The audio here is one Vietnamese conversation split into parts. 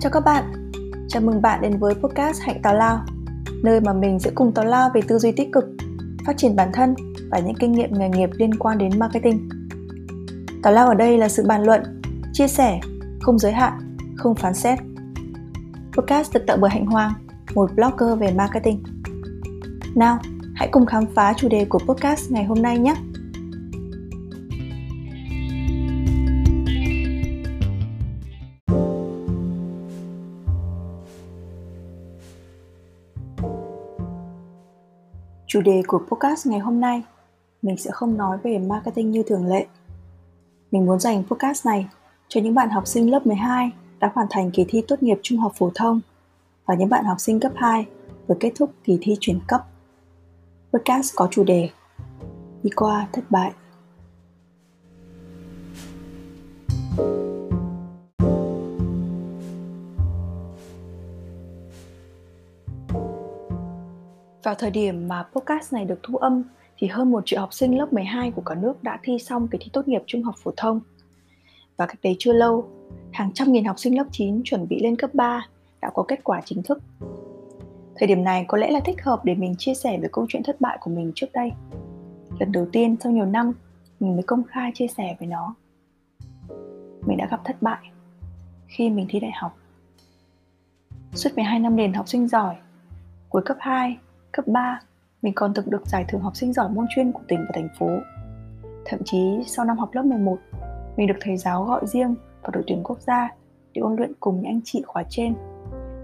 Chào các bạn, chào mừng bạn đến với podcast Hạnh Tào Lao Nơi mà mình sẽ cùng tào lao về tư duy tích cực, phát triển bản thân và những kinh nghiệm nghề nghiệp liên quan đến marketing. Tào lao ở đây là sự bàn luận, chia sẻ, không giới hạn, không phán xét. Podcast được tạo bởi Hạnh Hoàng, một blogger về marketing. Nào, hãy cùng khám phá chủ đề của podcast ngày hôm nay nhé! Chủ đề của podcast ngày hôm nay, mình sẽ không nói về marketing như thường lệ. Mình muốn dành podcast này cho những bạn học sinh lớp 12 đã hoàn thành kỳ thi tốt nghiệp trung học phổ thông và những bạn học sinh cấp 2 vừa kết thúc kỳ thi chuyển cấp. Podcast có chủ đề Đi qua thất bại. Vào thời điểm mà podcast này được thu âm thì hơn một triệu học sinh lớp 12 của cả nước đã thi xong kỳ thi tốt nghiệp trung học phổ thông. Và cách đấy chưa lâu, hàng trăm nghìn học sinh lớp 9 chuẩn bị lên cấp 3 đã có kết quả chính thức. Thời điểm này có lẽ là thích hợp để mình chia sẻ về câu chuyện thất bại của mình trước đây. Lần đầu tiên sau nhiều năm, mình mới công khai chia sẻ về nó. Mình đã gặp thất bại khi mình thi đại học. Suốt 12 năm liền học sinh giỏi, cuối cấp 2 Cấp 3, mình còn từng được giải thưởng học sinh giỏi môn chuyên của tỉnh và thành phố. Thậm chí sau năm học lớp 11, mình được thầy giáo gọi riêng vào đội tuyển quốc gia để ôn luyện cùng những anh chị khóa trên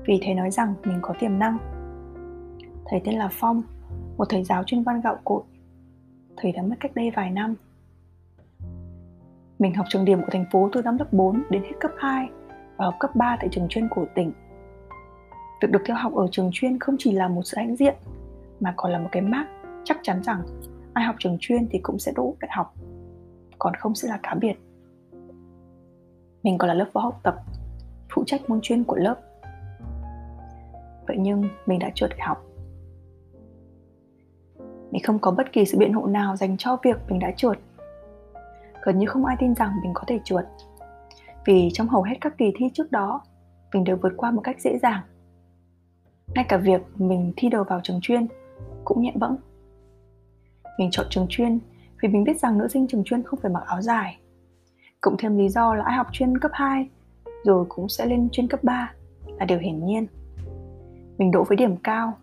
vì thầy nói rằng mình có tiềm năng. Thầy tên là Phong, một thầy giáo chuyên văn gạo cội. Thầy đã mất cách đây vài năm. Mình học trường điểm của thành phố từ năm lớp 4 đến hết cấp 2 và học cấp 3 tại trường chuyên của tỉnh. Việc được theo học ở trường chuyên không chỉ là một sự hãnh diện mà còn là một cái mác chắc chắn rằng ai học trường chuyên thì cũng sẽ đỗ đại học, còn không sẽ là cá biệt. Mình còn là lớp phó học tập, phụ trách môn chuyên của lớp. Vậy nhưng mình đã trượt đại học. Mình không có bất kỳ sự biện hộ nào dành cho việc mình đã trượt. Gần như không ai tin rằng mình có thể trượt. Vì trong hầu hết các kỳ thi trước đó, mình đều vượt qua một cách dễ dàng. Ngay cả việc mình thi đầu vào trường chuyên cũng nhẹ bẫng. Mình chọn trường chuyên, vì mình biết rằng nữ sinh trường chuyên không phải mặc áo dài. Cộng thêm lý do là ai học chuyên cấp 2 rồi cũng sẽ lên chuyên cấp 3 là điều hiển nhiên. Mình đỗ với điểm cao,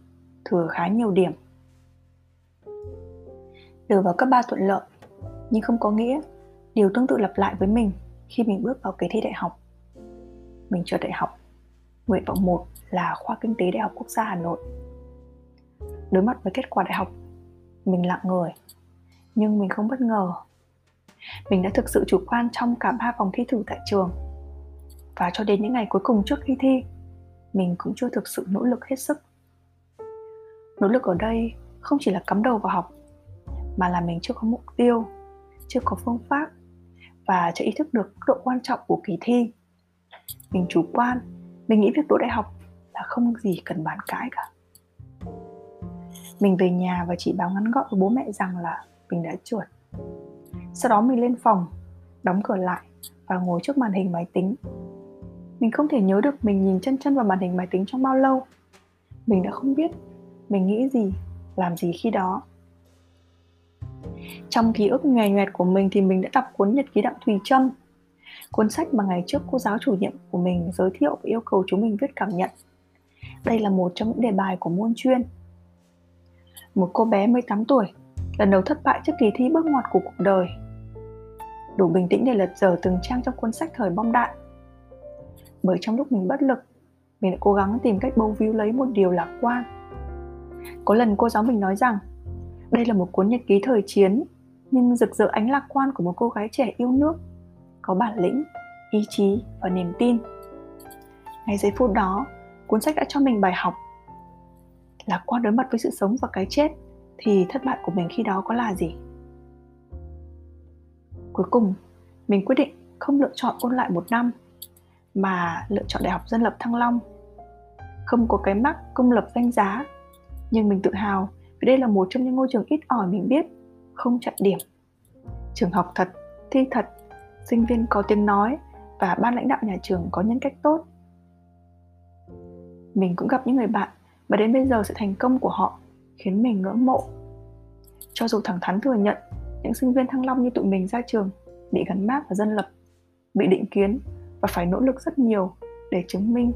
thừa khá nhiều điểm. Đưa vào cấp 3 thuận lợi, nhưng không có nghĩa điều tương tự lặp lại với mình khi mình bước vào kỳ thi đại học. Mình chọn đại học, nguyện vọng 1 là khoa kinh tế đại học quốc gia Hà Nội đối mặt với kết quả đại học. Mình lặng người, nhưng mình không bất ngờ. Mình đã thực sự chủ quan trong cả ba vòng thi thử tại trường. Và cho đến những ngày cuối cùng trước khi thi, mình cũng chưa thực sự nỗ lực hết sức. Nỗ lực ở đây không chỉ là cắm đầu vào học, mà là mình chưa có mục tiêu, chưa có phương pháp và chưa ý thức được mức độ quan trọng của kỳ thi. Mình chủ quan, mình nghĩ việc đỗ đại học là không gì cần bàn cãi cả mình về nhà và chỉ báo ngắn gọn với bố mẹ rằng là mình đã trượt sau đó mình lên phòng, đóng cửa lại và ngồi trước màn hình máy tính. Mình không thể nhớ được mình nhìn chân chân vào màn hình máy tính trong bao lâu. Mình đã không biết mình nghĩ gì, làm gì khi đó. Trong ký ức nhòe nhoẹt của mình thì mình đã đọc cuốn nhật ký đặng thùy trâm. Cuốn sách mà ngày trước cô giáo chủ nhiệm của mình giới thiệu và yêu cầu chúng mình viết cảm nhận. Đây là một trong những đề bài của môn chuyên một cô bé 18 tuổi, lần đầu thất bại trước kỳ thi bước ngoặt của cuộc đời. Đủ bình tĩnh để lật dở từng trang trong cuốn sách thời bom đạn. Bởi trong lúc mình bất lực, mình đã cố gắng tìm cách bâu víu lấy một điều lạc quan. Có lần cô giáo mình nói rằng, đây là một cuốn nhật ký thời chiến, nhưng rực rỡ ánh lạc quan của một cô gái trẻ yêu nước, có bản lĩnh, ý chí và niềm tin. Ngay giây phút đó, cuốn sách đã cho mình bài học là quan đối mặt với sự sống và cái chết, thì thất bại của mình khi đó có là gì? Cuối cùng, mình quyết định không lựa chọn ôn lại một năm, mà lựa chọn đại học dân lập thăng long. Không có cái mắc công lập danh giá, nhưng mình tự hào vì đây là một trong những ngôi trường ít ỏi mình biết, không chặn điểm. Trường học thật, thi thật, sinh viên có tiếng nói và ban lãnh đạo nhà trường có nhân cách tốt. Mình cũng gặp những người bạn và đến bây giờ sự thành công của họ khiến mình ngưỡng mộ. Cho dù thẳng thắn thừa nhận, những sinh viên thăng long như tụi mình ra trường bị gắn mác và dân lập, bị định kiến và phải nỗ lực rất nhiều để chứng minh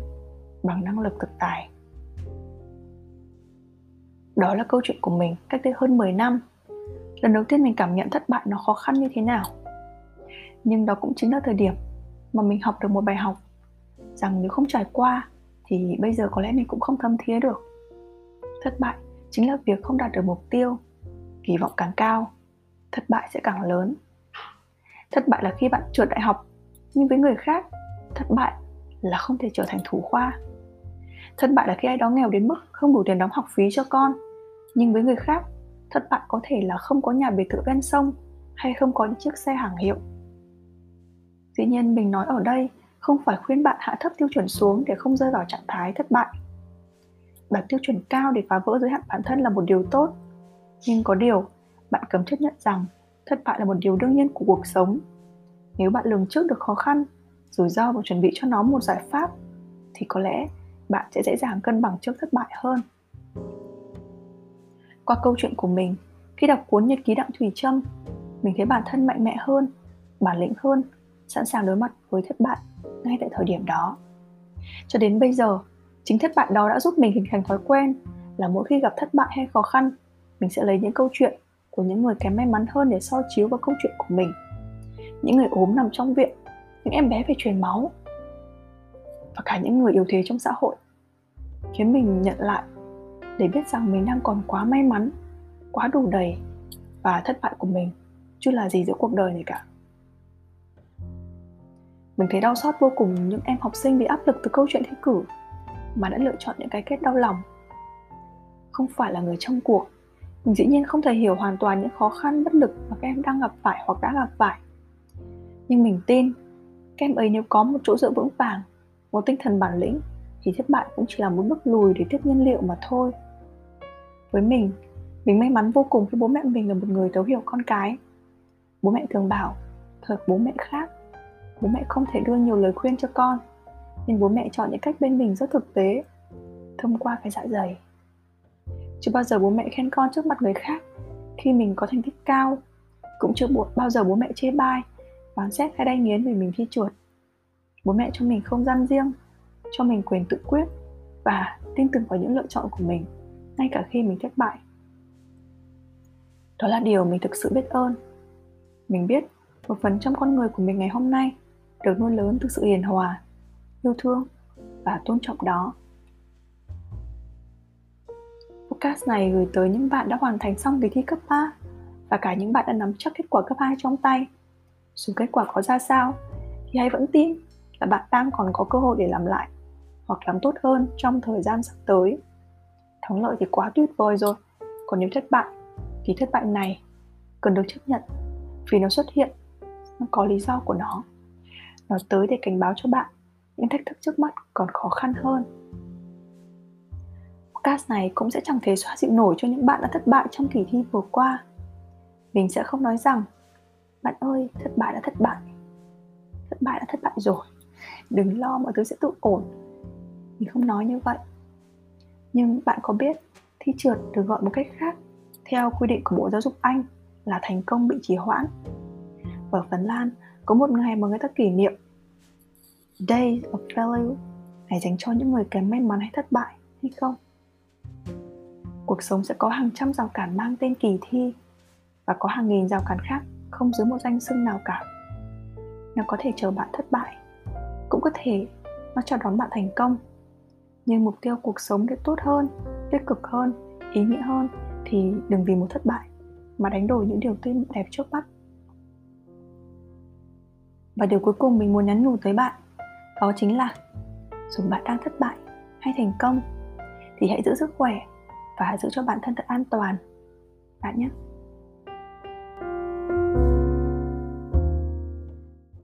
bằng năng lực thực tài. Đó là câu chuyện của mình cách đây hơn 10 năm. Lần đầu tiên mình cảm nhận thất bại nó khó khăn như thế nào. Nhưng đó cũng chính là thời điểm mà mình học được một bài học rằng nếu không trải qua thì bây giờ có lẽ mình cũng không thâm thía được. Thất bại chính là việc không đạt được mục tiêu. Kỳ vọng càng cao, thất bại sẽ càng lớn. Thất bại là khi bạn trượt đại học, nhưng với người khác, thất bại là không thể trở thành thủ khoa. Thất bại là khi ai đó nghèo đến mức không đủ tiền đóng học phí cho con, nhưng với người khác, thất bại có thể là không có nhà biệt thự ven sông hay không có những chiếc xe hàng hiệu. Dĩ nhiên, mình nói ở đây không phải khuyên bạn hạ thấp tiêu chuẩn xuống để không rơi vào trạng thái thất bại. Đặt tiêu chuẩn cao để phá vỡ giới hạn bản thân là một điều tốt. Nhưng có điều, bạn cần chấp nhận rằng thất bại là một điều đương nhiên của cuộc sống. Nếu bạn lường trước được khó khăn, rủi ro và chuẩn bị cho nó một giải pháp, thì có lẽ bạn sẽ dễ dàng cân bằng trước thất bại hơn. Qua câu chuyện của mình, khi đọc cuốn nhật ký đặng thủy trâm, mình thấy bản thân mạnh mẽ hơn, bản lĩnh hơn, sẵn sàng đối mặt với thất bại ngay tại thời điểm đó. Cho đến bây giờ, chính thất bại đó đã giúp mình hình thành thói quen là mỗi khi gặp thất bại hay khó khăn, mình sẽ lấy những câu chuyện của những người kém may mắn hơn để so chiếu vào câu chuyện của mình. Những người ốm nằm trong viện, những em bé phải truyền máu, và cả những người yếu thế trong xã hội. Khiến mình nhận lại để biết rằng mình đang còn quá may mắn, quá đủ đầy và thất bại của mình, chứ là gì giữa cuộc đời này cả mình thấy đau xót vô cùng những em học sinh bị áp lực từ câu chuyện thi cử, mà đã lựa chọn những cái kết đau lòng. Không phải là người trong cuộc, mình dĩ nhiên không thể hiểu hoàn toàn những khó khăn, bất lực mà các em đang gặp phải hoặc đã gặp phải. Nhưng mình tin, các em ấy nếu có một chỗ dựa vững vàng, một tinh thần bản lĩnh, thì thất bại cũng chỉ là một bước lùi để tiếp nhiên liệu mà thôi. Với mình mình may mắn vô cùng khi bố mẹ mình là một người thấu hiểu con cái. Bố mẹ thường bảo thật bố mẹ khác bố mẹ không thể đưa nhiều lời khuyên cho con, nên bố mẹ chọn những cách bên mình rất thực tế, thông qua cái dạ dày. Chưa bao giờ bố mẹ khen con trước mặt người khác khi mình có thành tích cao, cũng chưa bao giờ bố mẹ chê bai, phán xét hay đay nghiến vì mình thi chuột bố mẹ cho mình không gian riêng, cho mình quyền tự quyết và tin tưởng vào những lựa chọn của mình, ngay cả khi mình thất bại. Đó là điều mình thực sự biết ơn. Mình biết một phần trong con người của mình ngày hôm nay được nuôi lớn từ sự hiền hòa yêu thương và tôn trọng đó podcast này gửi tới những bạn đã hoàn thành xong kỳ thi cấp 3 và cả những bạn đã nắm chắc kết quả cấp 2 trong tay. Dù kết quả có ra sao thì hãy vẫn tin là bạn đang còn có cơ hội để làm lại hoặc làm tốt hơn trong thời gian sắp tới. Thắng lợi thì quá tuyệt vời rồi, còn nếu thất bại thì thất bại này cần được chấp nhận vì nó xuất hiện, nó có lý do của nó. Nó tới để cảnh báo cho bạn những thách thức trước mắt còn khó khăn hơn. Podcast này cũng sẽ chẳng thể xóa dịu nổi cho những bạn đã thất bại trong kỳ thi vừa qua. Mình sẽ không nói rằng, bạn ơi, thất bại đã thất bại. Thất bại đã thất bại rồi. Đừng lo, mọi thứ sẽ tự ổn. Mình không nói như vậy. Nhưng bạn có biết thi trượt được gọi một cách khác theo quy định của bộ giáo dục anh là thành công bị trì hoãn. Ở phần lan có một ngày mà người ta kỷ niệm. Day of Failure ngày dành cho những người kém may mắn hay thất bại, hay không? Cuộc sống sẽ có hàng trăm rào cản mang tên kỳ thi và có hàng nghìn rào cản khác không dưới một danh xưng nào cả. Nó có thể chờ bạn thất bại, cũng có thể nó chào đón bạn thành công. Nhưng mục tiêu cuộc sống để tốt hơn, tích cực hơn, ý nghĩa hơn thì đừng vì một thất bại mà đánh đổi những điều tươi đẹp trước mắt và điều cuối cùng mình muốn nhắn nhủ tới bạn, đó chính là dù bạn đang thất bại hay thành công thì hãy giữ sức khỏe và giữ cho bản thân thật an toàn. Bạn nhé.